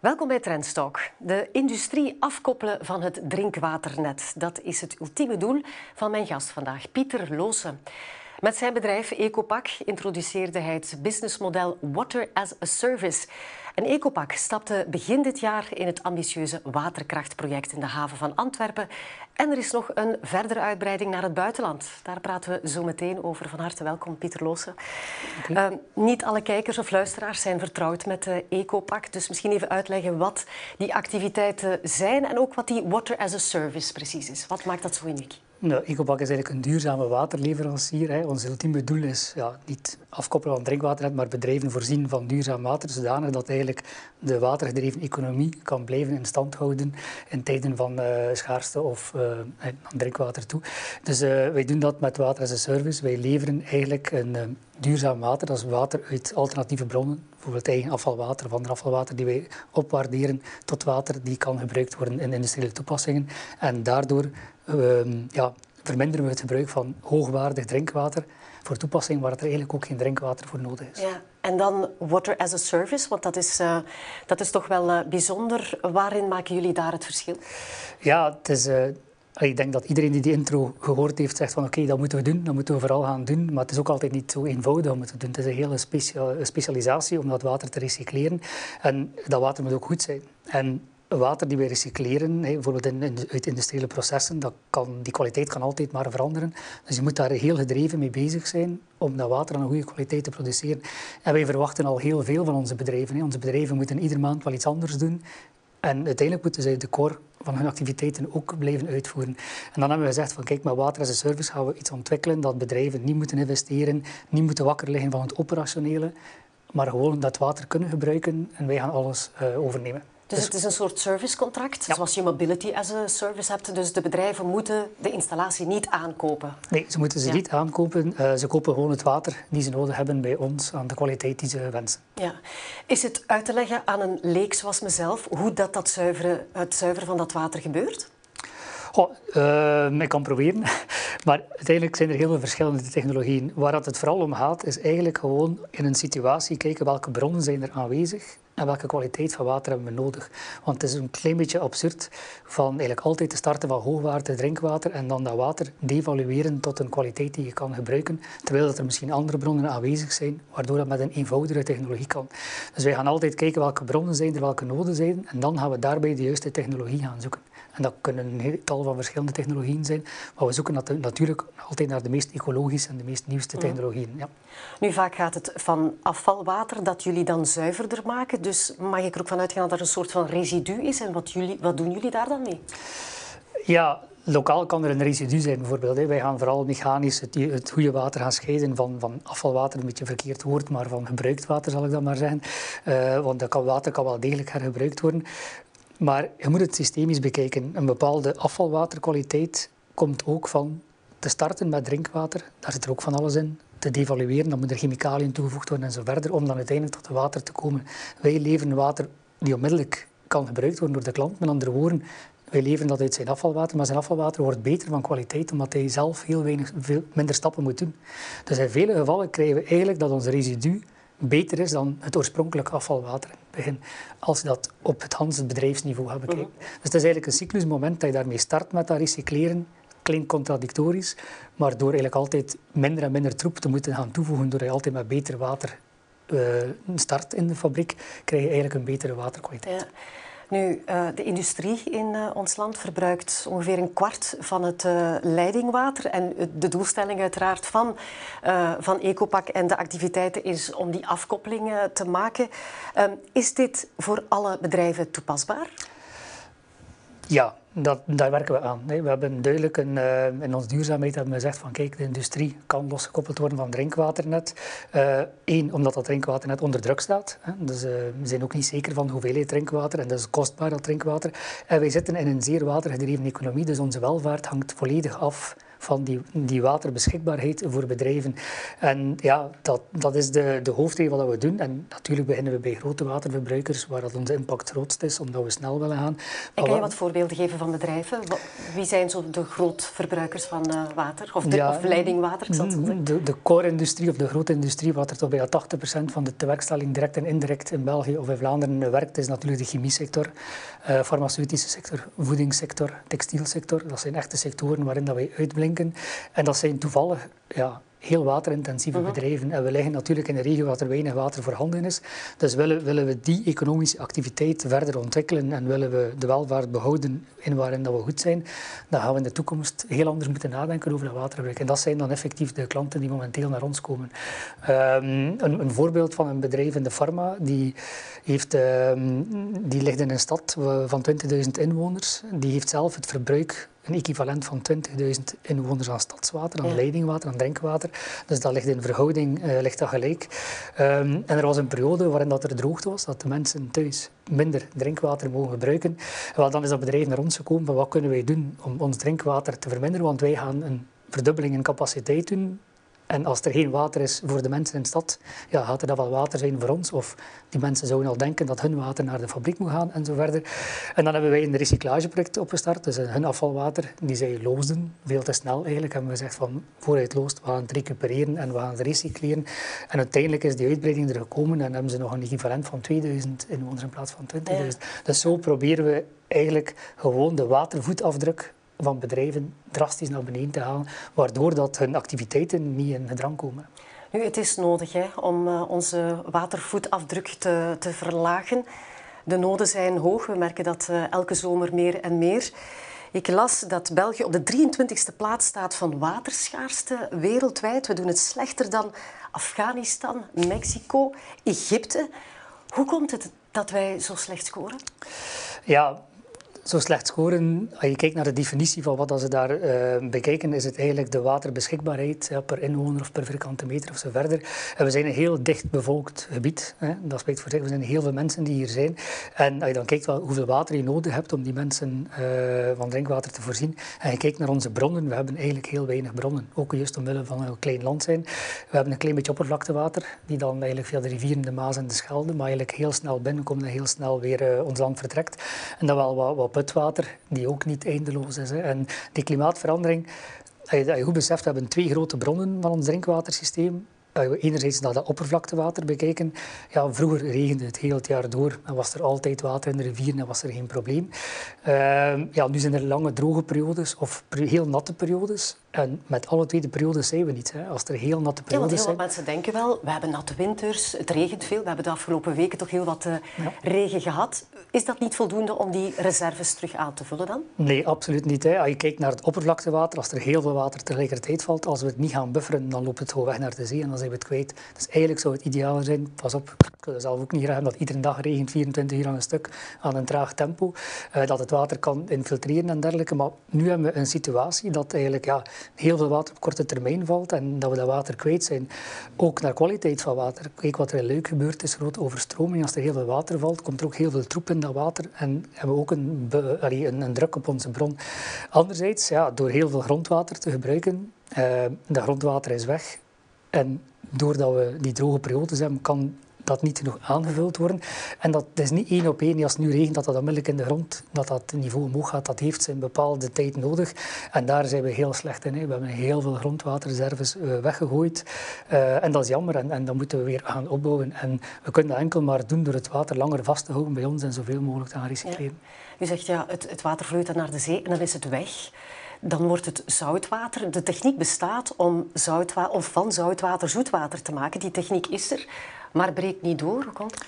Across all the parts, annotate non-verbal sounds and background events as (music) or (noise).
Welkom bij Trendstalk. De industrie afkoppelen van het drinkwaternet. Dat is het ultieme doel van mijn gast vandaag, Pieter Loosen. Met zijn bedrijf Ecopak introduceerde hij het businessmodel Water as a Service. En Ecopak stapte begin dit jaar in het ambitieuze waterkrachtproject in de haven van Antwerpen. En er is nog een verdere uitbreiding naar het buitenland. Daar praten we zo meteen over. Van harte welkom, Pieter Loosen. Uh, niet alle kijkers of luisteraars zijn vertrouwd met uh, Ecopak. Dus misschien even uitleggen wat die activiteiten zijn en ook wat die Water as a Service precies is. Wat maakt dat zo uniek? Nou, is eigenlijk een duurzame waterleverancier. Hè. Ons ultieme doel is ja, niet afkoppelen van drinkwaternet, maar bedrijven voorzien van duurzaam water, zodanig dat eigenlijk de watergedreven economie kan blijven in stand houden in tijden van uh, schaarste of aan drinkwater toe. Dus wij doen dat met water as a service. Wij leveren eigenlijk een duurzaam water, dat is water uit alternatieve bronnen, bijvoorbeeld eigen afvalwater of ander afvalwater, die wij opwaarderen tot water die kan gebruikt worden in industriële toepassingen. En daardoor uh, ja, verminderen we het gebruik van hoogwaardig drinkwater voor toepassingen waar er eigenlijk ook geen drinkwater voor nodig is. Ja. En dan water as a service, want dat is, uh, dat is toch wel uh, bijzonder. Waarin maken jullie daar het verschil? Ja, het is... Uh, ik denk dat iedereen die die intro gehoord heeft zegt van oké, dat moeten we doen, dat moeten we vooral gaan doen. Maar het is ook altijd niet zo eenvoudig om het te doen. Het is een hele specia specialisatie om dat water te recycleren. En dat water moet ook goed zijn. En water die we recycleren, bijvoorbeeld in, uit industriële processen, dat kan, die kwaliteit kan altijd maar veranderen. Dus je moet daar heel gedreven mee bezig zijn om dat water aan een goede kwaliteit te produceren. En wij verwachten al heel veel van onze bedrijven. Onze bedrijven moeten ieder maand wel iets anders doen. En uiteindelijk moeten zij de core van hun activiteiten ook blijven uitvoeren. En dan hebben we gezegd van kijk, met water as a service gaan we iets ontwikkelen dat bedrijven niet moeten investeren, niet moeten wakker liggen van het operationele, maar gewoon dat water kunnen gebruiken en wij gaan alles uh, overnemen. Dus, dus, het is een soort servicecontract, ja. zoals je mobility as a service hebt. Dus de bedrijven moeten de installatie niet aankopen. Nee, ze moeten ze ja. niet aankopen. Uh, ze kopen gewoon het water die ze nodig hebben bij ons aan de kwaliteit die ze wensen. Ja. Is het uit te leggen aan een leek zoals mezelf hoe dat, dat zuiveren, het zuiveren van dat water gebeurt? Oh, uh, ik kan proberen. (laughs) Maar uiteindelijk zijn er heel veel verschillende technologieën. Waar het vooral om gaat, is eigenlijk gewoon in een situatie kijken welke bronnen zijn er aanwezig en welke kwaliteit van water hebben we nodig. Want het is een klein beetje absurd van eigenlijk altijd te starten van hoogwaardig drinkwater en dan dat water devalueren tot een kwaliteit die je kan gebruiken, terwijl dat er misschien andere bronnen aanwezig zijn, waardoor dat met een eenvoudige technologie kan. Dus wij gaan altijd kijken welke bronnen zijn welke noden zijn, en dan gaan we daarbij de juiste technologie gaan zoeken. En dat kunnen een tal van verschillende technologieën zijn. Maar we zoeken natuurlijk altijd naar de meest ecologische en de meest nieuwste technologieën. Ja. Nu, vaak gaat het van afvalwater dat jullie dan zuiverder maken. Dus mag ik er ook van uitgaan dat er een soort van residu is? En wat, jullie, wat doen jullie daar dan mee? Ja, lokaal kan er een residu zijn bijvoorbeeld. Wij gaan vooral mechanisch het, het goede water gaan scheiden van, van afvalwater, een beetje een verkeerd woord, maar van gebruikt water zal ik dat maar zeggen. Uh, want dat kan, water kan wel degelijk hergebruikt worden. Maar je moet het systemisch bekijken. Een bepaalde afvalwaterkwaliteit komt ook van te starten met drinkwater. Daar zit er ook van alles in. Te devalueren, dan moet er chemicaliën toegevoegd worden en zo verder. Om dan uiteindelijk tot water te komen. Wij leveren water die onmiddellijk kan gebruikt worden door de klant. Met andere woorden, wij leveren dat uit zijn afvalwater, maar zijn afvalwater wordt beter van kwaliteit omdat hij zelf heel weinig, veel minder stappen moet doen. Dus in vele gevallen krijgen we eigenlijk dat ons residu beter is dan het oorspronkelijke afvalwater begin. Als je dat op het Hans bedrijfsniveau gaat bekijken. Mm -hmm. Dus het is eigenlijk een cyclusmoment dat je daarmee start met dat recycleren. Klinkt contradictorisch, maar door eigenlijk altijd minder en minder troep te moeten gaan toevoegen, door je altijd met beter water uh, start in de fabriek, krijg je eigenlijk een betere waterkwaliteit. Ja. Nu, uh, de industrie in uh, ons land verbruikt ongeveer een kwart van het uh, leidingwater. En de doelstelling uiteraard van, van Ecopak en de activiteiten is om die afkoppeling te maken. is dit voor alle bedrijven toepasbaar? Ja, dat, daar werken we aan. We hebben duidelijk een, uh, in onze duurzaamheid hebben we gezegd van kijk, de industrie kan losgekoppeld worden van drinkwaternet. Eén, uh, omdat dat drinkwaternet onder druk staat. Dus uh, we zijn ook niet zeker van de hoeveelheid drinkwater en dat is kostbaar dat drinkwater. En wij zitten in een zeer watergedreven economie, dus onze welvaart hangt volledig af van die, die waterbeschikbaarheid voor bedrijven. En ja, dat, dat is de, de hoofdregel wat we doen. En natuurlijk beginnen we bij grote waterverbruikers, waar dat onze impact grootst is, omdat we snel willen gaan. En kan je wat voorbeelden geven van bedrijven? Wie zijn zo de grootverbruikers van uh, water? Of, de, ja, of leidingwater, ik zal het zeggen. De, de core-industrie of de grote industrie, wat er toch bijna 80% van de tewerkstelling direct en indirect in België of in Vlaanderen werkt, is natuurlijk de chemiesector, uh, farmaceutische sector, voedingssector, textielsector. Dat zijn echte sectoren waarin dat wij uitblinken. En dat zijn toevallig ja, heel waterintensieve mhm. bedrijven. En we liggen natuurlijk in een regio waar er weinig water voorhanden is. Dus willen, willen we die economische activiteit verder ontwikkelen en willen we de welvaart behouden in waarin dat we goed zijn, dan gaan we in de toekomst heel anders moeten nadenken over dat watergebruik. En dat zijn dan effectief de klanten die momenteel naar ons komen. Um, een, een, voorbeeld van een bedrijf in de pharma, die, heeft, um, die ligt in een stad van 20.000 inwoners. Die heeft zelf het verbruik een equivalent van 20.000 inwoners aan stadswater, aan leidingwater, aan drinkwater. Dus dat ligt in verhouding uh, ligt dat gelijk. Um, en er was een periode waarin dat er droogte was, dat de mensen thuis minder drinkwater mogen gebruiken. En dan is dat bedrijf naar ons gekomen van wat kunnen wij doen om ons drinkwater te verminderen, want wij gaan een verdubbeling in capaciteit doen en als er geen water is voor de mensen in de stad, ja, gaat er dan wel water zijn voor ons? Of die mensen zouden al denken dat hun water naar de fabriek moet gaan en zo verder. En dan hebben wij een recyclageproject opgestart. Dus hun afvalwater, die zij loosden, veel te snel eigenlijk, hebben we gezegd van vooruit loost, we gaan het recupereren en we gaan het recycleren. En uiteindelijk is die uitbreiding er gekomen en hebben ze nog een equivalent van 2000 inwoners in plaats van 20.000. Dus zo proberen we eigenlijk gewoon de watervoetafdruk van bedrijven drastisch naar beneden te halen, waardoor dat hun activiteiten niet in gedrang komen. Nu, het is nodig hè, om uh, onze watervoetafdruk te, te, verlagen. De noden zijn hoog. We merken dat uh, elke zomer meer en meer. Ik las dat België op de 23e plaats staat van waterschaarste wereldwijd. We doen het slechter dan Afghanistan, Mexico, Egypte. Hoe komt het dat wij zo slecht scoren? Ja, zo slecht scoren, als je kijkt naar de definitie van wat ze daar uh, bekijken, is het eigenlijk de waterbeschikbaarheid per inwoner of per vierkante meter of zo verder. En we zijn een heel dicht bevolkt gebied. Hè. Dat spreekt voor zich. We zijn heel veel mensen die hier zijn. En als je dan kijkt wel hoeveel water je nodig hebt om die mensen uh, van drinkwater te voorzien, en je kijkt naar onze bronnen, we hebben eigenlijk heel weinig bronnen. Ook juist omwille van een klein land zijn. We hebben een klein beetje oppervlaktewater, die dan eigenlijk via de rivieren, de Maas en de Schelde, maar eigenlijk heel snel binnenkomt en heel snel weer uh, ons land vertrekt. En dat wel wat, wat putwater, die ook niet eindeloos is. Hè. En die klimaatverandering, als je, goed beseft, we hebben twee grote bronnen van ons drinkwatersysteem enerzijds naar dat oppervlaktewater bekijken, ja, vroeger regende het heel het jaar door en was er altijd water in de rivieren en was er geen probleem. Uh, ja, nu zijn er lange droge periodes of heel natte periodes. En met alle twee de periodes zijn we niet. Hè. Als er heel natte periodes ja, heel wat mensen denken wel, we hebben natte winters, het regent veel. We hebben de afgelopen weken toch heel wat uh, regen gehad. Is dat niet voldoende om die reserves terug aan te vullen dan? Nee, absoluut niet. Hè. Als je kijkt naar het oppervlaktewater, als er heel veel water tegelijkertijd valt, als we het niet gaan bufferen, dan loopt het gewoon weg naar de zee en dan zijn we het kwijt. Dus eigenlijk zou het ideaal zijn, pas op, ik wil zelf ook niet graag dat iedere dag regent 24 uur aan een stuk aan een traag tempo, uh, dat het water kan infiltreren en dergelijke. Maar nu hebben we een situatie dat eigenlijk ja, heel veel water op korte termijn valt en dat we dat water kwijt zijn. Ook naar kwaliteit van water. Kijk wat er Leuk gebeurt, is grote overstroming. Als er heel veel water valt, komt er ook heel veel troep in dat water en hebben we ook een, een, een druk op onze bron. Anderzijds, ja, door heel veel grondwater te gebruiken, uh, dat grondwater is weg en doordat we die droge periodes hebben, kan dat niet genoeg aangevuld worden. En dat is niet één op één, als het nu regent, dat dat onmiddellijk in de grond, dat dat niveau omhoog gaat. Dat heeft zijn bepaalde tijd nodig. En daar zijn we heel slecht in. Hè. We hebben heel veel grondwaterreserves uh, weggegooid. Uh, en dat is jammer. En, en moeten we weer gaan opbouwen. En we kunnen dat enkel maar doen door het water langer vast te houden bij ons en zoveel mogelijk te gaan recycleren. U zegt ja, het, het water vloeit dan naar de zee en dan is het weg dan wordt het zoutwater. De techniek bestaat om, zoutwater, of van zoutwater zoetwater te maken. Die techniek is er. Maar breekt niet door, hoe komt het?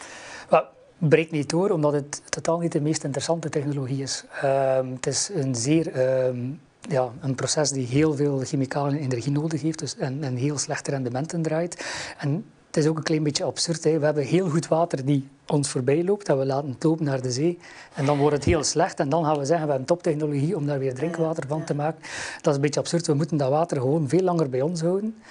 Breekt niet door omdat het totaal niet de meest interessante technologie is. Uh, het is een zeer... Uh, ja, een proces die heel veel chemicalen en energie nodig heeft dus en, en heel slechte rendementen draait. En het is ook een klein beetje absurd. Hè. We hebben heel goed water die ons voorbij loopt en we laten het lopen naar de zee. En dan wordt het heel slecht en dan gaan we zeggen we hebben toptechnologie om daar weer drinkwater van te maken. Dat is een beetje absurd. We moeten dat water gewoon veel langer bij ons houden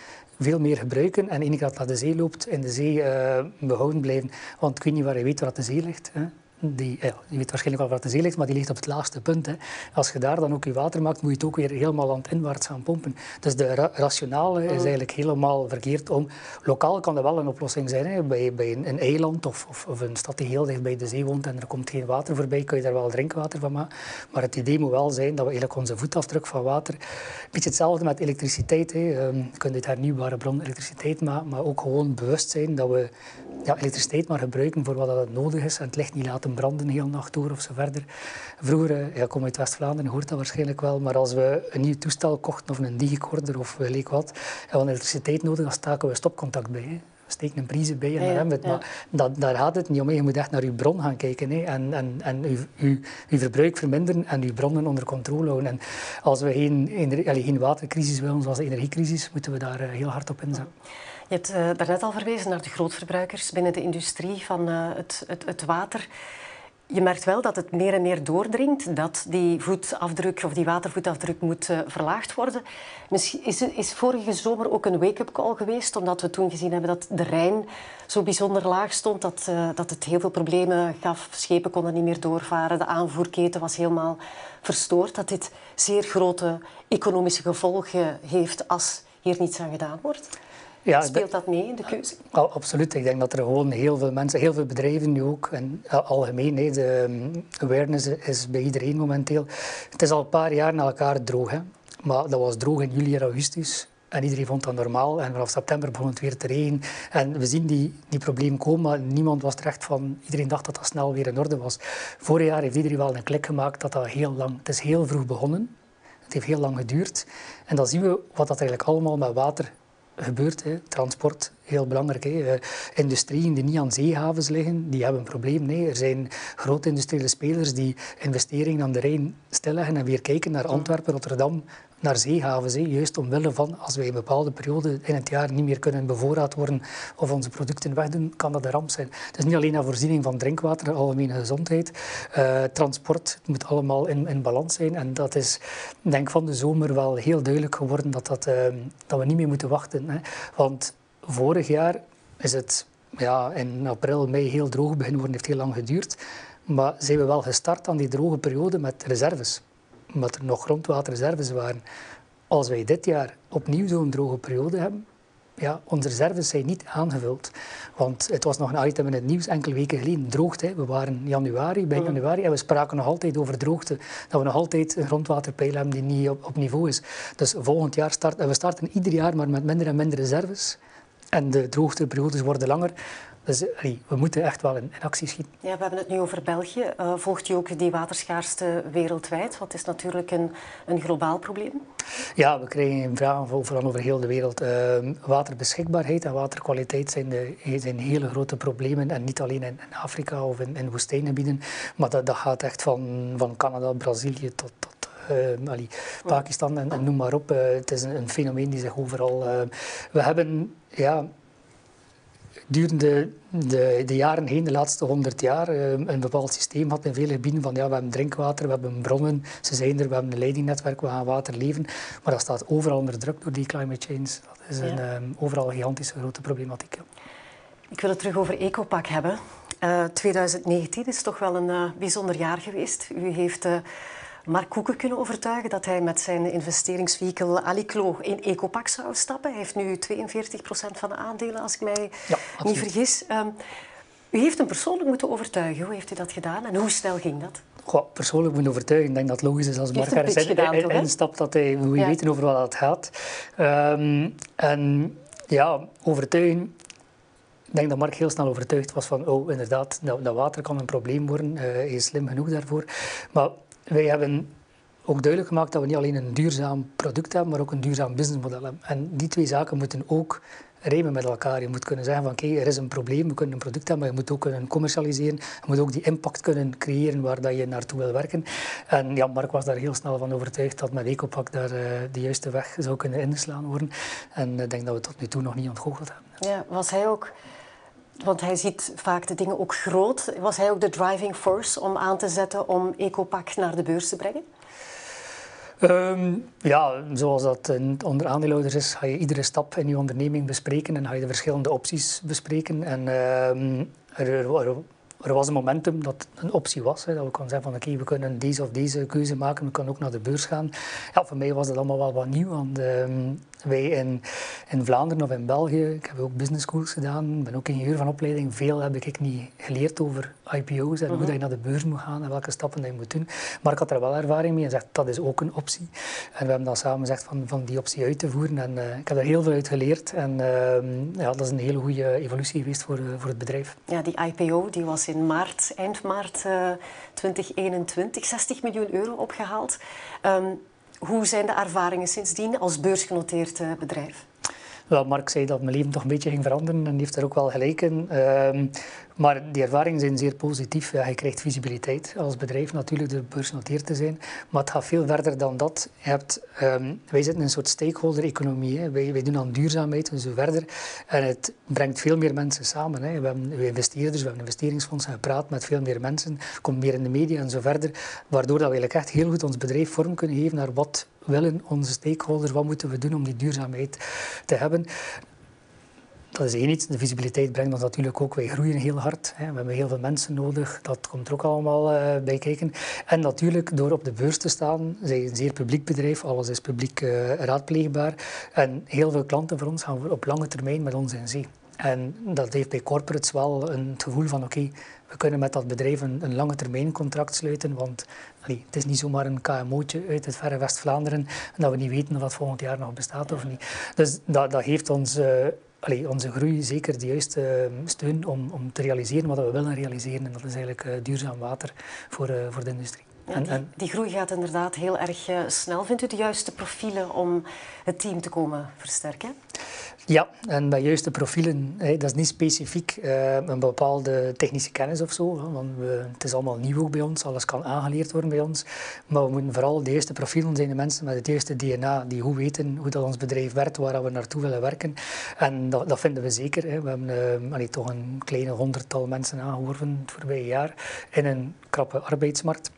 veel meer gebruiken. En keer dat naar de zee loopt, in de zee uh, behouden blijven. Want ik weet niet waar je weet waar de zee ligt. Hè. Die, ja, je weet waarschijnlijk wel waar de zee ligt, maar die ligt op het laagste punt. Hè. Als je daar dan ook je water maakt, moet je het ook weer helemaal aan het inwaarts gaan pompen. Dus de ra rationale is mm. eigenlijk helemaal verkeerd om. Lokaal kan dat wel een oplossing zijn. Hè. Bij, bij een, een eiland of, of, of, een stad die heel dicht bij de zee woont en er komt geen water voorbij, kun je daar wel drinkwater van maken. Maar het idee moet wel zijn dat we eigenlijk onze voetafdruk van water... Een beetje hetzelfde met elektriciteit. Hè. Um, je kunt uit hernieuwbare bron elektriciteit maken, maar ook gewoon bewust zijn dat we ja, elektriciteit maar gebruiken voor wat het nodig is en het licht niet laten branden heel nacht door of zo verder. Vroeger, eh, ja, ik kom uit West-Vlaanderen, hoort dat waarschijnlijk wel, maar als we een nieuw toestel kochten of een digicorder of leek wat, en we elektriciteit nodig, dan staken we stopcontact bij. Hè. Steken een prijzen bij en ja, hebben we het. Maar dat, daar gaat het niet om. Je moet echt naar je bron gaan kijken hè. en, en, en uw, uw, uw verbruik verminderen en uw bronnen onder controle houden. En als we geen, geen watercrisis willen, zoals de energiecrisis, moeten we daar eh, heel hard op inzetten. Je hebt uh, daarnet al verwezen naar de grootverbruikers binnen de industrie van uh, het, het, het, water. Je merkt wel dat het meer en meer doordringt dat die voetafdruk of die watervoetafdruk moet uh, verlaagd worden. Misschien is, is vorige zomer ook een wake-up call geweest, omdat we toen gezien hebben dat de Rijn zo bijzonder laag stond, dat, dat het heel veel problemen gaf. Schepen konden niet meer doorvaren, de aanvoerketen was helemaal verstoord. Dat dit zeer grote economische gevolgen heeft als hier niets aan gedaan wordt. Ja, Speelt dat mee in de keuze? absoluut. Ik denk dat er gewoon heel veel mensen, heel veel bedrijven nu ook, en algemeen, nee, de ehm, awareness is bij iedereen momenteel. Het is al een paar jaar na elkaar droog. Hè. Maar dat was droog in juli en augustus. En iedereen vond dat normaal. En vanaf september begon het weer te regenen. En we zien die, die problemen komen, maar niemand was terecht van... Iedereen dacht dat dat snel weer in orde was. Vorig jaar heeft iedereen wel een klik gemaakt dat dat heel lang... Het is heel vroeg begonnen. Het heeft heel lang geduurd. En dan zien we wat dat eigenlijk allemaal met water gebeurt. Hè. Transport, heel belangrijk. Hè. Eh, industrieën die niet aan zeehavens liggen, die hebben een probleem. Nee. Er zijn grote industriële spelers die investeringen aan de Rijn stilleggen en weer kijken naar Antwerpen, Rotterdam, naar zeehavens. Juist omwille van als wij een bepaalde periode in het jaar niet meer kunnen bevoorraad worden of onze producten wegdoen, kan dat een ramp zijn. Het is niet alleen een voorziening van drinkwater, algemene gezondheid. Uh, transport moet allemaal in, in balans zijn. En dat is denk van de zomer wel heel duidelijk geworden dat, dat, uh, dat we niet meer moeten wachten. Hè. Want vorig jaar is het ja, in april, mei heel droog beginnen worden, heeft heel lang geduurd. Maar zijn we wel gestart aan die droge periode met reserves omdat er nog grondwaterreserves waren. Als wij dit jaar opnieuw zo'n droge periode hebben, ja, onze reserves zijn niet aangevuld. Want het was nog een item in het nieuws enkele weken geleden, droogte. We waren januari, bij januari, en we spraken nog altijd over droogte. Dat we nog altijd een grondwaterpeil hebben die niet op, op niveau is. Dus volgend jaar starten, we starten ieder jaar maar met minder en minder reserves. En de droogteperiodes worden langer. Dus we moeten echt wel in, actie schieten. Ja, we hebben het nu over België. Uh, volgt u ook die waterschaarste wereldwijd? Want het is natuurlijk een, een globaal probleem. Ja, we krijgen vragen vooral over heel de wereld. Uh, waterbeschikbaarheid en waterkwaliteit zijn, de, zijn hele grote problemen. En niet alleen in, in Afrika of in, in woestijngebieden. Maar dat, dat gaat echt van, van Canada, Brazilië tot, tot uh, Pakistan en, en, noem maar op. Uh, het is een, een, fenomeen die zich overal... Uh, we hebben ja, durende de, de, jaren heen, de laatste honderd jaar, eh, een bepaald systeem had in vele gebieden van ja, we hebben drinkwater, we hebben bronnen, ze zijn er, we hebben een leidingnetwerk, we gaan water leven. Maar dat staat overal onder druk door die climate change. Dat is een, ehm, overal gigantische grote problematiek. Ik wil het terug over Ecopak hebben. Uh, eh, 2019 is toch wel een uh, bijzonder jaar geweest. U heeft Mark Koeken kunnen overtuigen dat hij met zijn investeringsvehikel Aliclo in Ecopak zou stappen. Hij heeft nu 42% van de aandelen, als ik mij niet vergis. Um, u heeft hem persoonlijk moeten overtuigen. Hoe heeft u dat gedaan en hoe snel ging dat? Goh, persoonlijk moeten overtuigen. Ik denk dat het logisch is als Mark ergens in, instapt dat hij moet ja. weten over wat het gaat. Um, en ja, overtuigen. Ik denk dat Mark heel snel overtuigd was van, oh inderdaad, dat, dat water kan een probleem worden. Uh, hij is slim genoeg daarvoor. Maar wij hebben ook duidelijk gemaakt dat we niet alleen een duurzaam product hebben, maar ook een duurzaam businessmodel hebben. En die twee zaken moeten ook rijmen met elkaar. Je moet kunnen zeggen van oké, er is een probleem, we kunnen een product hebben, maar je moet ook kunnen commercialiseren. Je moet ook die impact kunnen creëren waar dat je naartoe wil werken. En ja, Mark was daar heel snel van overtuigd dat met Ecopak daar uh, de juiste weg zou kunnen inslaan worden. En ik denk dat we tot nu toe nog niet ontgoocheld hebben. Ja, was hij ook want hij ziet vaak de dingen ook groot. Was hij ook de driving force om aan te zetten om Ecopak naar de beurs te brengen? Ehm, ja, zoals dat onder aandeelhouders is, ga je iedere stap in je onderneming bespreken en ga je de verschillende opties bespreken. En uh, er, er was een momentum dat een optie was. Hè, dat we konden zeggen van oké, we kunnen deze of deze keuze maken. We kunnen ook naar de beurs gaan. Ja, voor mij was dat allemaal wel wat nieuw. Want ehm, wij in, in Vlaanderen of in België, ik heb ook business schools gedaan, ben ook ingenieur van opleiding. Veel heb ik niet geleerd over IPO's en hoe mhm. dat je naar de beurs moet gaan en welke stappen dat je moet doen. Maar ik had er wel ervaring mee en zegt dat is ook een optie. En we hebben dan samen gezegd van, van die optie uit te voeren. En uh, ik heb er heel veel uit geleerd. En uh, ja, dat is een hele goede evolutie geweest voor, uh, voor het bedrijf. Ja, die IPO die was in maart, eind maart 2021, 60 miljoen euro opgehaald. Um, hoe zijn de ervaringen sindsdien als beursgenoteerd eh, bedrijf? Wel, Mark zei dat mijn leven toch een beetje ging veranderen en die heeft er ook wel gelijk in. Ehm, maar die ervaringen zijn zeer positief. Je krijgt visibiliteit als bedrijf natuurlijk door beursgenoteerd te zijn. Maar het gaat veel verder dan dat. Je hebt, um, wij zitten in een soort stakeholder-economie. Wij, wij doen aan duurzaamheid en zo verder. En het brengt veel meer mensen samen. Hè. We hebben we investeerders, we hebben investeringsfondsen gepraat met veel meer mensen. Komt meer in de media en zo verder. Waardoor dat we eigenlijk echt heel goed ons bedrijf vorm kunnen geven naar wat willen onze stakeholders, wat moeten we doen om die duurzaamheid te hebben. Dat is één iets. De visibiliteit brengt ons natuurlijk ook. Wij groeien heel hard. Hè. We hebben heel veel mensen nodig. Dat komt er ook allemaal uh, bij kijken. En natuurlijk, door op de beurs te staan, zijn een zeer publiek bedrijf. Alles is publiek uh, raadpleegbaar. En heel veel klanten voor ons gaan op lange termijn met ons in zee. En dat heeft bij corporates wel een gevoel van oké, we kunnen met dat bedrijf een, lange termijn contract sluiten, want het is niet zomaar een KMO'tje uit het verre West-Vlaanderen en dat we niet weten of dat volgend jaar nog bestaat of niet. Dus dat, dat heeft ons... Uh, allee, onze groei zeker de juiste ehm, steun om, om te realiseren wat we willen realiseren. En dat is eigenlijk uh, duurzaam water voor, uh, voor de industrie. Ja, die, die, groei gaat inderdaad heel erg uh, snel. Vindt u de juiste profielen om het team te komen versterken? Ja, en bij juiste profielen, dat is niet specifiek uh, een bepaalde technische kennis of zo. Want we, het is allemaal nieuw ook bij ons, alles kan aangeleerd worden bij ons. Maar we moeten vooral de juiste profielen zijn de mensen met het juiste DNA, die goed weten hoe dat ons bedrijf werkt, waar we naartoe willen werken. En dat, dat vinden we zeker. We hebben uh, allee, toch een kleine honderdtal mensen aangeworven het voorbije jaar in een krappe arbeidsmarkt.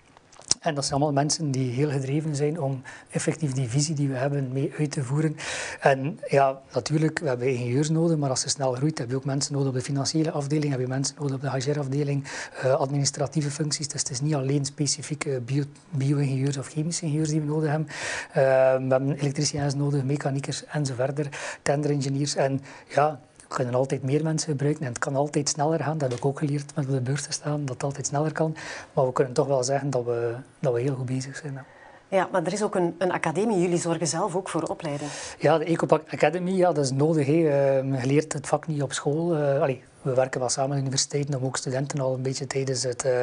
En dat zijn allemaal mensen die heel gedreven zijn om effectief die visie die we hebben mee uit te voeren. En ja, natuurlijk, we hebben ingenieurs nodig, maar als je snel groeit, heb je ook mensen nodig op de financiële afdeling, heb je mensen nodig op de HR-afdeling, uh, administratieve functies. Dus het is niet alleen specifieke bio-ingenieurs of chemische ingenieurs die we nodig hebben. Uh, we hebben elektriciëns nodig, mechaniekers en zo verder, tender-engineers. En ja, we kunnen altijd meer mensen gebruiken en het kan altijd sneller gaan. Dat heb ik ook geleerd met op de beurs te staan, dat het altijd sneller kan. Maar we kunnen toch wel zeggen dat we, dat we heel goed bezig zijn. Maar er is ook een, een academie. Jullie zorgen zelf ook voor opleiding. Ja, de Ecopac Academy, ja, dat is nodig. Hè. Uh, je leert het vak niet op school. Uh, we werken wel samen met universiteiten om ook studenten al een beetje tijdens het uh,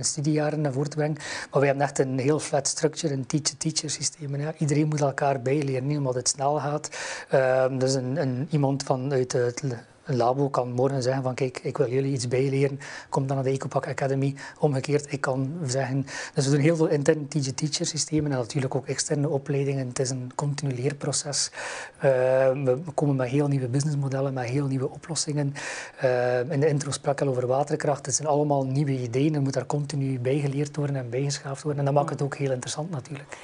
studiejaren naar voren te brengen. Maar we hebben echt een heel flat structure, een teacher-teacher systeem. Ja. Iedereen moet elkaar bijleren, omdat het snel gaat. Uh, dus een, een, iemand vanuit het een labo kan morgen zeggen van kijk, ik wil jullie iets bijleren, kom dan naar de Ecopac Academy. Omgekeerd, ik kan zeggen, dus we doen heel veel interne teacher-teacher systemen en natuurlijk ook externe opleidingen. Het is een continu leerproces. Uh, we komen met heel nieuwe businessmodellen, met heel nieuwe oplossingen. Uh, in de intro sprak al over waterkracht. Het zijn allemaal nieuwe ideeën. Er moet daar continu bijgeleerd worden en bijgeschaafd worden. En dat maakt het ook heel interessant natuurlijk.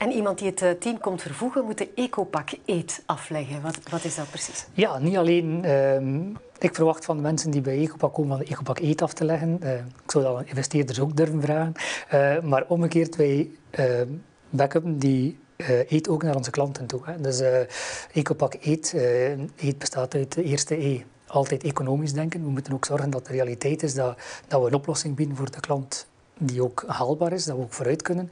En iemand die het eh, team komt vervoegen, moet de Ecopack Eet afleggen. Wat, wat is dat precies? Ja, niet alleen... Uh, ik verwacht van de mensen die bij Ecopack komen van de Ecopack Eet af te leggen. Uh, ik zou dat aan investeerders ook durven vragen. Uh, maar omgekeerd, wij backuppen die uh, eet ook naar onze klanten toe. Hè. Dus uh, Ecopack Eet, uh, eet bestaat uit de eerste E. Altijd economisch denken. We moeten ook zorgen dat de realiteit is dat, dat we een oplossing bieden voor de klant die ook haalbaar is, dat we ook vooruit kunnen.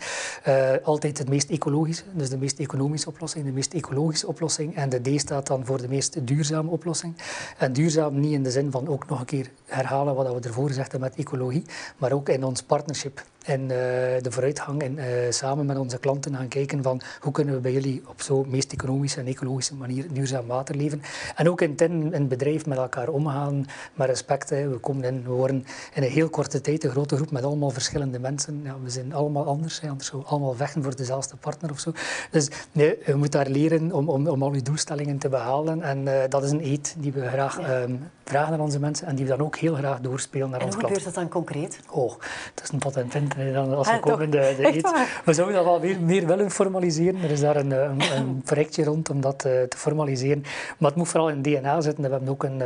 Uh, altijd het meest ecologische, dus de meest economische oplossing, de meest ecologische oplossing. En de D staat dan voor de meest duurzame oplossing. En duurzaam niet in de zin van ook nog een keer herhalen wat we ervoor gezegd hebben met ecologie, maar ook in ons partnership en uh, de vooruitgang en uh, samen met onze klanten gaan kijken van hoe kunnen we bij jullie op zo'n meest economische en ecologische manier duurzaam water leveren. En ook in het bedrijf met elkaar omgaan, met respect. Hè. We, komen in, we worden in een heel korte tijd een grote groep met allemaal verschillende mensen. Ja, we zijn allemaal anders, hè, anders we allemaal vechten voor dezelfde partner of zo. Dus nee, je moet daar leren om, om, om al je doelstellingen te behalen. En uh, dat is een eet die we graag um, vragen aan onze mensen en die we dan ook heel graag doorspelen naar en onze klanten. hoe gebeurt dat dan concreet? Oh, dat is een en dan als we ah, komen de, de eet. We zouden dat wel weer meer willen formaliseren. Er is daar een, een, een (laughs) projectje rond om dat te formaliseren. Maar het moet vooral in DNA zitten. We hebben ook een,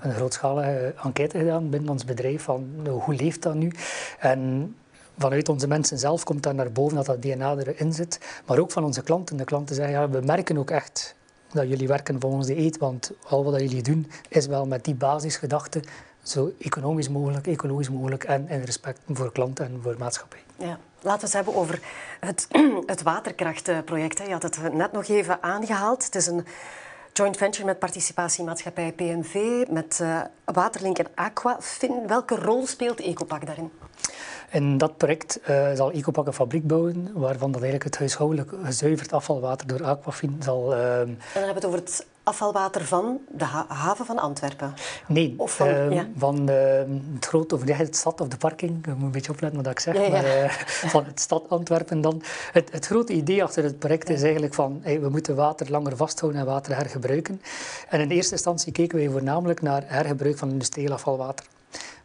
een grootschalige enquête gedaan binnen ons bedrijf van nou, hoe leeft dat nu? En vanuit onze mensen zelf komt dan naar boven dat dat DNA erin zit. Maar ook van onze klanten. De klanten zeggen, ja, we merken ook echt dat jullie werken volgens de eet, want al wat jullie doen is wel met die basisgedachte zo economisch mogelijk, ecologisch mogelijk en in respect voor klanten en voor maatschappij. Ja. Laten we het hebben over het, (clears throat) het waterkrachtproject. Je had het net nog even aangehaald. Het is een joint venture met participatiemaatschappij PMV, met uh, Waterlink en Aquafin. Welke rol speelt Ecopak daarin? In dat project uh, zal Ecopak een fabriek bouwen, waarvan dat eigenlijk het huishoudelijk gezuiverd afvalwater door Aquafin zal... Uh, en dan hebben we het over het afvalwater van de haven van Antwerpen? Nee, of van, uh, van het grote, of het stad of de parking, ik moet een beetje opletten wat ik zeg, ja, ja. maar uh, (laughs) van het stad Antwerpen dan. Het, het, grote idee achter het project is eigenlijk van, hey, we moeten water langer vasthouden en water hergebruiken. En in eerste instantie keken wij voornamelijk naar hergebruik van industrieel afvalwater.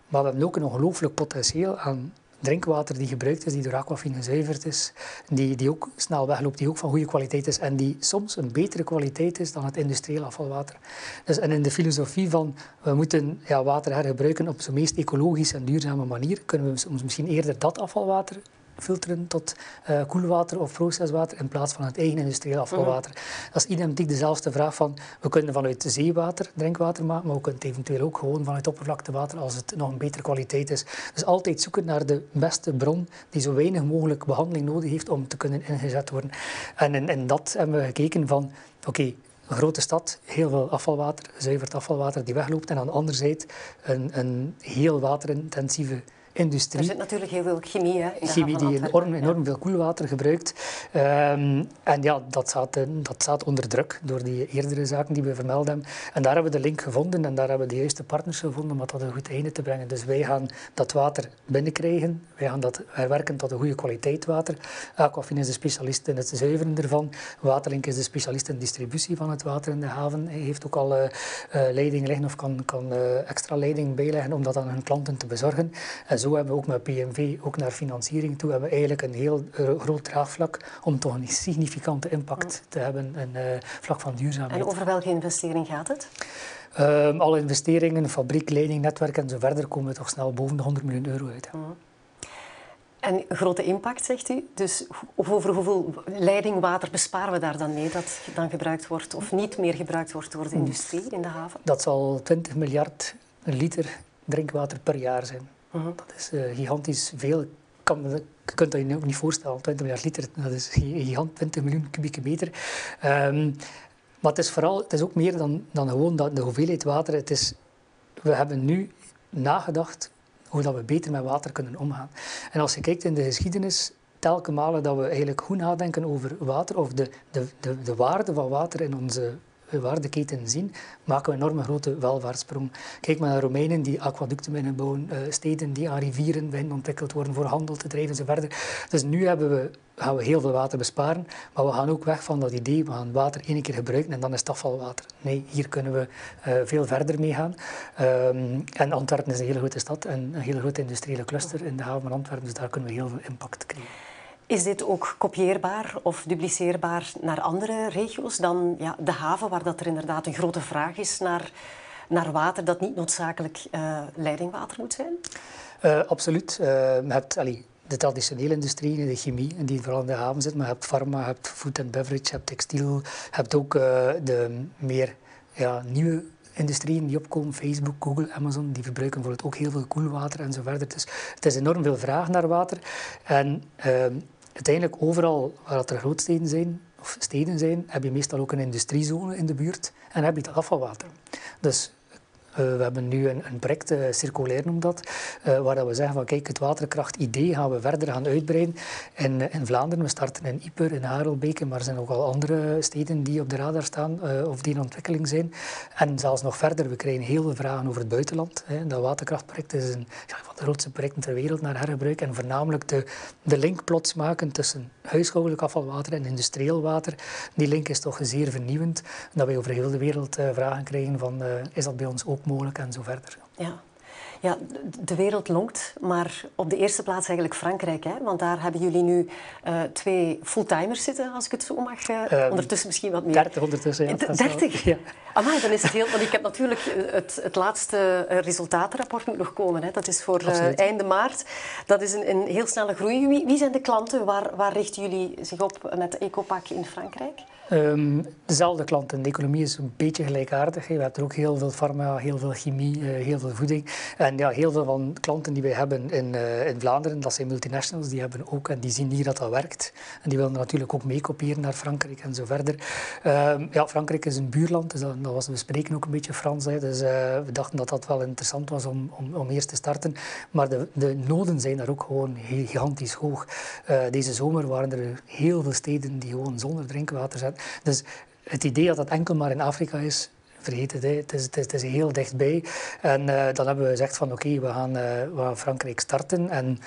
Maar we hebben ook een ongelooflijk potentieel aan drinkwater die gebruikt is, die door Aquafin gezuiverd is, die, die ook snel wegloopt, die ook van goede kwaliteit is en die soms een betere kwaliteit is dan het industrieel afvalwater. Dus, en in de filosofie van we moeten ja, water hergebruiken op de meest ecologische en duurzame manier, kunnen we misschien eerder dat afvalwater filteren tot uh, koelwater of proceswater in plaats van het eigen industrieel afvalwater. Mhm. Dat is identiek dezelfde vraag van, we kunnen vanuit zeewater drinkwater maken, maar we kunnen het eventueel ook gewoon vanuit oppervlaktewater als het nog een betere kwaliteit is. Dus altijd zoeken naar de beste bron die zo weinig mogelijk behandeling nodig heeft om te kunnen ingezet worden. En in, in dat hebben we gekeken van, oké, een grote stad, heel veel afvalwater, zuiverd afvalwater die wegloopt. En aan de andere zijde een, een heel waterintensieve industrie. Er zit natuurlijk heel veel chemie hè, in Chemie die enorm, enorm veel koelwater gebruikt. Um, en ja, dat staat, eh, dat staat onder druk door die eerdere zaken die we vermeld hebben. En daar hebben we de link gevonden en daar hebben we de juiste partners gevonden om dat tot een goed einde te brengen. Dus wij gaan dat water binnenkrijgen. Wij gaan dat herwerken tot een goede kwaliteit water. Aquafin is de specialist in het zuiveren ervan. Waterlink is de specialist in de distributie van het water in de haven. Hij heeft ook al uh, leidingen liggen of kan, kan extra leiding bijleggen om dat aan hun klanten te bezorgen. En zo zo hebben we ook met PMV, ook naar financiering toe, hebben we eigenlijk een heel groot draagvlak om toch een significante impact te hebben in uh, vlak van duurzaamheid. En over welke investering gaat het? Um, alle investeringen, fabriek, leiding, netwerk en zo verder komen we toch snel boven de 100 miljoen euro uit. Mm. En grote impact, zegt u. Dus over hoeveel leidingwater besparen we daar dan mee dat dan gebruikt wordt of niet meer gebruikt wordt door de industrie in de haven? Dat zal 20 miljard liter drinkwater per jaar zijn. Dat is uh, gigantisch veel. Kan, je kunt dat je ook niet voorstellen. 20 miljard liter, dat is gigant, 20 miljoen kubieke meter. Um, maar het is vooral, het is ook meer dan, dan gewoon dat, de hoeveelheid water. Het is, we hebben nu nagedacht hoe dat we beter met water kunnen omgaan. En als je kijkt in de geschiedenis, telkens malen dat we eigenlijk goed nadenken over water of de, de, de, de waarde van water in onze waardeketen zien, maken we een enorme grote welvaartsprong. Kijk maar naar Romeinen die aquaducten willen bouwen, eh, steden die aan rivieren willen ontwikkeld worden voor handel te drijven enzovoort. Dus nu hebben we, gaan we heel veel water besparen, maar we gaan ook weg van dat idee, we gaan water één keer gebruiken en dan is het afvalwater. Nee, hier kunnen we uh, veel verder mee gaan. Um, en Antwerpen is een hele grote stad en een hele grote industriële cluster in de haven van Antwerpen, dus daar kunnen we heel veel impact krijgen. Is dit ook kopieerbaar of dupliceerbaar naar andere regio's dan ja, de haven, waar dat er inderdaad een grote vraag is naar, naar water dat niet noodzakelijk uh, leidingwater moet zijn? Uh, absoluut. Je hebt allee, de traditionele industrie, de chemie, die vooral in de haven zit, maar je hebt pharma, je hebt food and beverage, je hebt textiel, je hebt ook de meer ja, nieuwe industrieën die opkomen, Facebook, Google, Amazon, die verbruiken bijvoorbeeld ook heel veel koelwater en zo verder. Dus het is enorm veel vraag naar water. En ehm, uiteindelijk overal waar er grootsteden zijn, of steden zijn, heb je meestal ook een industriezone in de buurt en heb je het afvalwater. Dus we hebben nu een, een project, uh, Circulair noemt dat, uh, waar we zeggen van kijk, het waterkrachtidee gaan we verder gaan uitbreiden in, Vlaanderen. We starten in Ieper, in Harelbeke, maar er zijn ook al andere steden die op de radar staan of die in ontwikkeling zijn. En zelfs nog verder, we krijgen heel veel vragen over het buitenland. Dat waterkrachtproject is een ja, van de grootste projecten ter wereld naar hergebruik en voornamelijk de, de link plots maken tussen huishoudelijk afvalwater en industrieel water. Die link is toch zeer vernieuwend. Dat wij over heel de wereld vragen krijgen van is dat bij ons ook mogelijk en zo verder. Ja. Ja, de wereld longt, maar op de eerste plaats eigenlijk Frankrijk. Hè? Want daar hebben jullie nu uh, twee fulltimers zitten, als ik het zo mag. Uh, ondertussen misschien wat meer. 30 ondertussen, ja. 30? Ja. Amai, dan is het heel... Want ik heb natuurlijk het, het laatste resultatenrapport moet nog komen. Hè? Dat is voor uh, einde maart. Dat is een, een heel snelle groei. Wie, wie zijn de klanten? Waar, waar richten jullie zich op met Ecopack in Frankrijk? Um, dezelfde klanten. De economie is een beetje gelijkaardig. We hebben er ook heel veel farma, heel veel chemie, uh, heel veel voeding. En ja, heel veel van klanten die wij hebben in, uh, in Vlaanderen, dat zijn multinationals, die hebben ook en die zien hier dat dat werkt. En die willen natuurlijk ook meekopiëren naar Frankrijk en zo verder. Um, ja, Frankrijk is een buurland, dus dat, was, we spreken ook een beetje Frans. Dus uh, we dachten dat dat wel interessant was om, om, om eerst te starten. Maar de, de noden zijn daar ook gewoon gigantisch hoog. deze zomer waren er heel veel steden die gewoon zonder drinkwater Dus het idee dat dat enkel maar in Afrika is, vergeet het. Het, is, heel dichtbij. En uh, dan hebben we gezegd van oké, we, gaan, uh, Frankrijk starten. En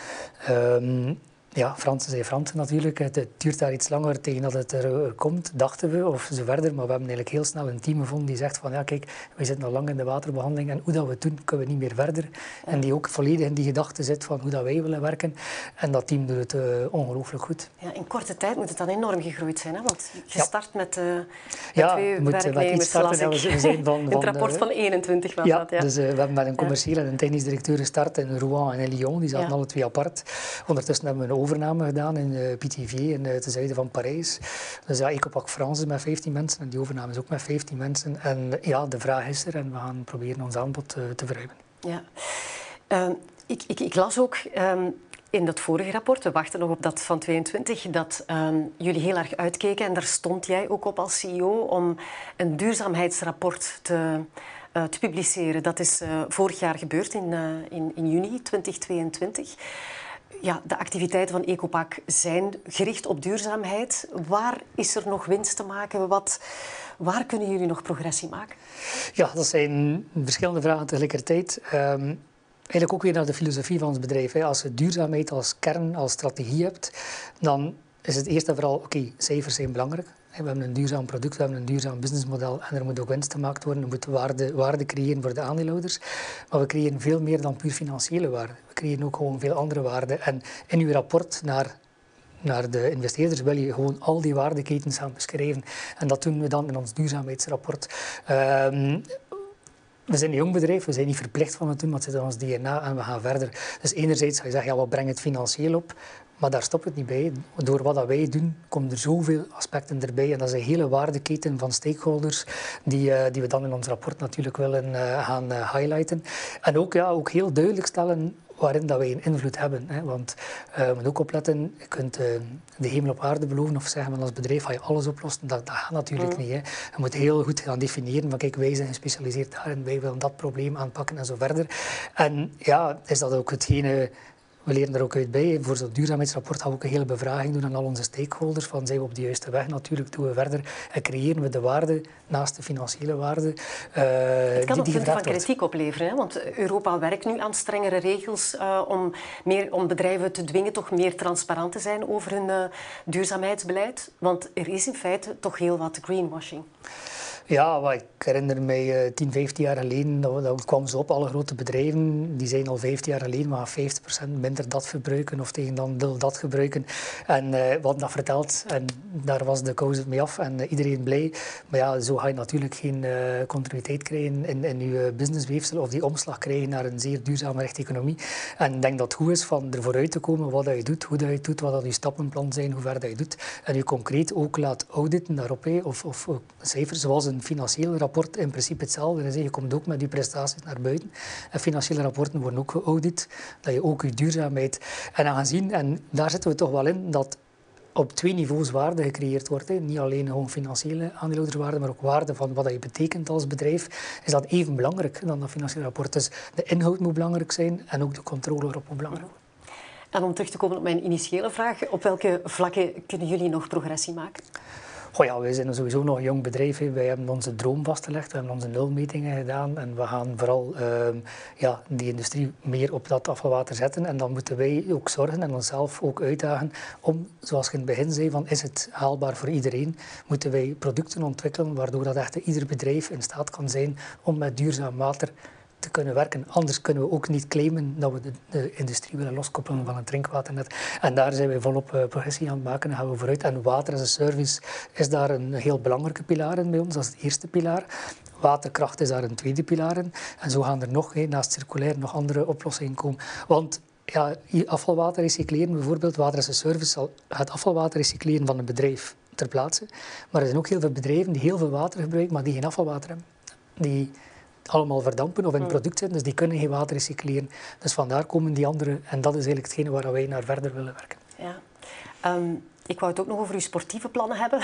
um, ja, Fransen zijn Fransen natuurlijk. Het, duurt daar iets langer tegen dat het er, komt, dachten we, of zo verder. Maar we hebben eigenlijk heel snel een team gevonden die zegt van ja, kijk, we zitten al lang in de waterbehandeling en hoe dat we het doen, kunnen we niet meer verder. En die ook volledig in die gedachte zit van hoe dat wij willen werken. En dat team doet het uh, ongelooflijk goed. Ja, in korte tijd moet het dan enorm gegroeid zijn, hè? want je ja. start met, uh, met ja, twee moet, werknemers, starten, we zijn van, (laughs) van, het rapport van 21 was ja, dat. Ja, dus uh, we hebben met een commerciële en een technisch directeur gestart in Rouen en in Lyon. Die zaten alle twee apart. Ondertussen hebben we een overname gedaan in uh, PTV in ten zuiden van Parijs. Dus ja, Ecopak France met 15 mensen en die overname is ook met 15 mensen. En ja, de vraag is er en we gaan proberen ons aanbod uh, te verruimen. Ja. Ehm, ik, ik, ik, las ook um, in dat vorige rapport, we wachten nog op dat van 22, dat um, jullie heel erg uitkeken en daar stond jij ook op als CEO om een duurzaamheidsrapport te, uh, te publiceren. Dat is vorig jaar gebeurd in, in, in juni 2022 ja, de activiteiten van Ecopac zijn gericht op duurzaamheid. Waar is er nog winst te maken? Wat, waar kunnen jullie nog progressie maken? Ja, dat zijn verschillende vragen tegelijkertijd. Um, eigenlijk ook weer naar de filosofie van ons bedrijf. Als je duurzaamheid als kern, als strategie hebt, dan is het eerst en vooral, oké, cijfers zijn belangrijk. We hebben een duurzaam product, we hebben een duurzaam businessmodel en er moet ook winst gemaakt worden. Er moet waarde, waarde creëren voor de aandeelhouders. Maar we creëren veel meer dan puur financiële waarde. We creëren ook gewoon veel andere waarden. En in uw rapport naar naar de investeerders wil je gewoon al die waardeketens gaan beschrijven. En dat doen we dan in ons duurzaamheidsrapport. Um, we zijn een jong bedrijf, we zijn niet verplicht van het doen, maar het zit in ons DNA en we gaan verder. Dus enerzijds ga je zeggen, ja, wat brengt het financieel op? Maar daar stopt het niet bij. Door wat dat wij doen, komen er zoveel aspecten erbij. En dat is een hele waardeketen van stakeholders die, uh, die we dan in ons rapport natuurlijk willen uh, gaan uh, highlighten. En ook, ja, ook heel duidelijk stellen waarin dat wij een invloed hebben. Hè. Want uh, je moet ook opletten, je kunt uh, de hemel op aarde beloven of zeggen als bedrijf ga je alles oplossen. Dat, dat gaat natuurlijk mm. niet. Hè. Je moet heel goed gaan definiëren van kijk, wij zijn gespecialiseerd daarin, wij willen dat probleem aanpakken en zo verder. En ja, is dat ook hetgene we leren er ook uit bij. Voor zo'n duurzaamheidsrapport gaan we ook een hele bevraging doen aan al onze stakeholders. Van zijn we op de juiste weg? Natuurlijk doen we verder en creëren we de waarde naast de financiële waarde. Uh, het kan die, ook van kritiek opleveren. Hè? Want Europa werkt nu aan strengere regels uh, om, meer, om bedrijven te dwingen toch meer transparant te zijn over hun uh, duurzaamheidsbeleid. Want er is in feite toch heel wat greenwashing. Ja, ik herinner mij uh, 10, 15 jaar geleden, dat, kwam zo op, alle grote bedrijven, die zijn al 15 jaar geleden maar 50% minder dat verbruiken of tegen dan deel dat gebruiken. En we hadden dat verteld en daar was de kous mee af en uh, iedereen blij. Maar ja, zo ga je natuurlijk geen continuïteit krijgen in, in je businessweefsel of die omslag krijgen naar een zeer duurzame rechte economie. En ik denk dat het goed is van er vooruit te komen wat dat je doet, hoe dat je doet, wat dat je stappenplan zijn, hoe ver dat je doet. En je concreet ook laat auditen daarop, of, of, of cijfers zoals een financieel rapport in principe hetzelfde. Je komt ook met je prestaties naar buiten. En financiële rapporten worden ook geaudit. Dat je ook je duurzaamheid... En aangezien, en daar zitten we toch wel in, dat op twee niveaus waarde gecreëerd wordt. Hè. Niet alleen gewoon financiële aandeelhouderswaarde, maar ook waarde van wat je betekent als bedrijf. Is dat even belangrijk dan dat financiële rapport. Dus de inhoud moet belangrijk zijn en ook de controle erop moet belangrijk zijn. En om terug te komen op mijn initiële vraag, op welke vlakken kunnen jullie nog progressie maken? Goh ja, wij zijn sowieso nog een jong bedrijf. Hè. Wij hebben onze droom vastgelegd, we hebben onze nulmetingen gedaan en we gaan vooral uh, ja, die industrie meer op dat afvalwater zetten. En dan moeten wij ook zorgen en onszelf ook uitdagen om, zoals je in het begin zei, van is het haalbaar voor iedereen, moeten wij producten ontwikkelen waardoor dat echt ieder bedrijf in staat kan zijn om met duurzaam water te kunnen werken. Anders kunnen we ook niet claimen dat we de, de industrie willen loskoppelen van het drinkwaternet. En daar zijn wij volop uh, progressie aan het maken en gaan we vooruit. En water as a service is daar een heel belangrijke pilaar in bij ons. Dat is het eerste pilaar. Waterkracht is daar een tweede pilaar in. En zo gaan er nog, naast circulair, nog andere oplossingen komen. Want ja, afvalwater recycleren, bijvoorbeeld, water as a service het afvalwater recycleren van een bedrijf ter plaatse. Maar er zijn ook heel veel bedrijven die heel veel water gebruiken, maar die geen afvalwater hebben. Die allemaal verdampen of in hmm. product zitten, dus die kunnen geen water recycleren. Dus vandaar komen die andere, en dat is eigenlijk hetgene waar wij naar verder willen werken. Ja. Ehm, ik wou het ook nog over uw sportieve plannen hebben,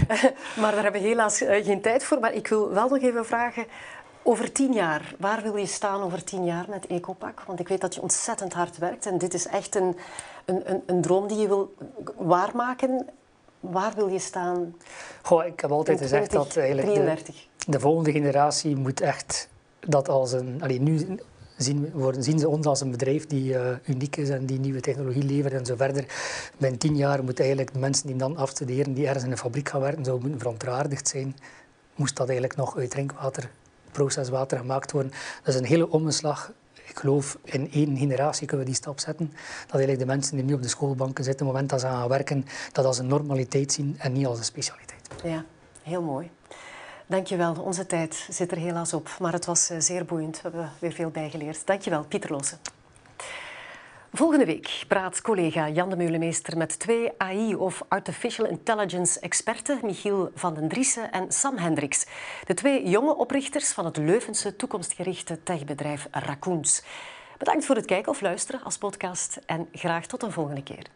(laughs) maar daar hebben we helaas eh, geen tijd voor. Maar ik wil wel nog even vragen, over tien jaar, waar wil je staan over tien jaar met Ecopak? Want ik weet dat je ontzettend hard werkt en dit is echt een, een, een, een droom die je wil waarmaken. Waar wil je staan? Goh, ik heb altijd gezegd dat eigenlijk de, de, volgende generatie moet echt dat als een. Allee, nu zien, worden, zien ze ons als een bedrijf die uh, uniek is en die nieuwe technologie levert en zo verder. Binnen tien jaar moeten eigenlijk de mensen die dan afstuderen, die ergens in een fabriek gaan werken, zouden moeten verontwaardigd zijn. Moest dat eigenlijk nog uit drinkwater, proceswater gemaakt worden. Dat is een hele omslag ik geloof in één generatie kunnen we die stap zetten. Dat eigenlijk de mensen die nu op de schoolbanken zitten, het moment dat ze gaan werken, dat als een normaliteit zien en niet als een specialiteit. Ja, heel mooi. Dankjewel. Onze tijd zit er helaas op, maar het was eh, zeer boeiend. We hebben weer veel bijgeleerd. Dankjewel, Pieter Loosen. Volgende week praat collega Jan de Meulemeester met twee AI of Artificial Intelligence experten, Michiel van den Driessen en Sam Hendricks. De twee jonge oprichters van het Leuvense toekomstgerichte techbedrijf Raccoons. Bedankt voor het kijken of luisteren als podcast en graag tot een volgende keer.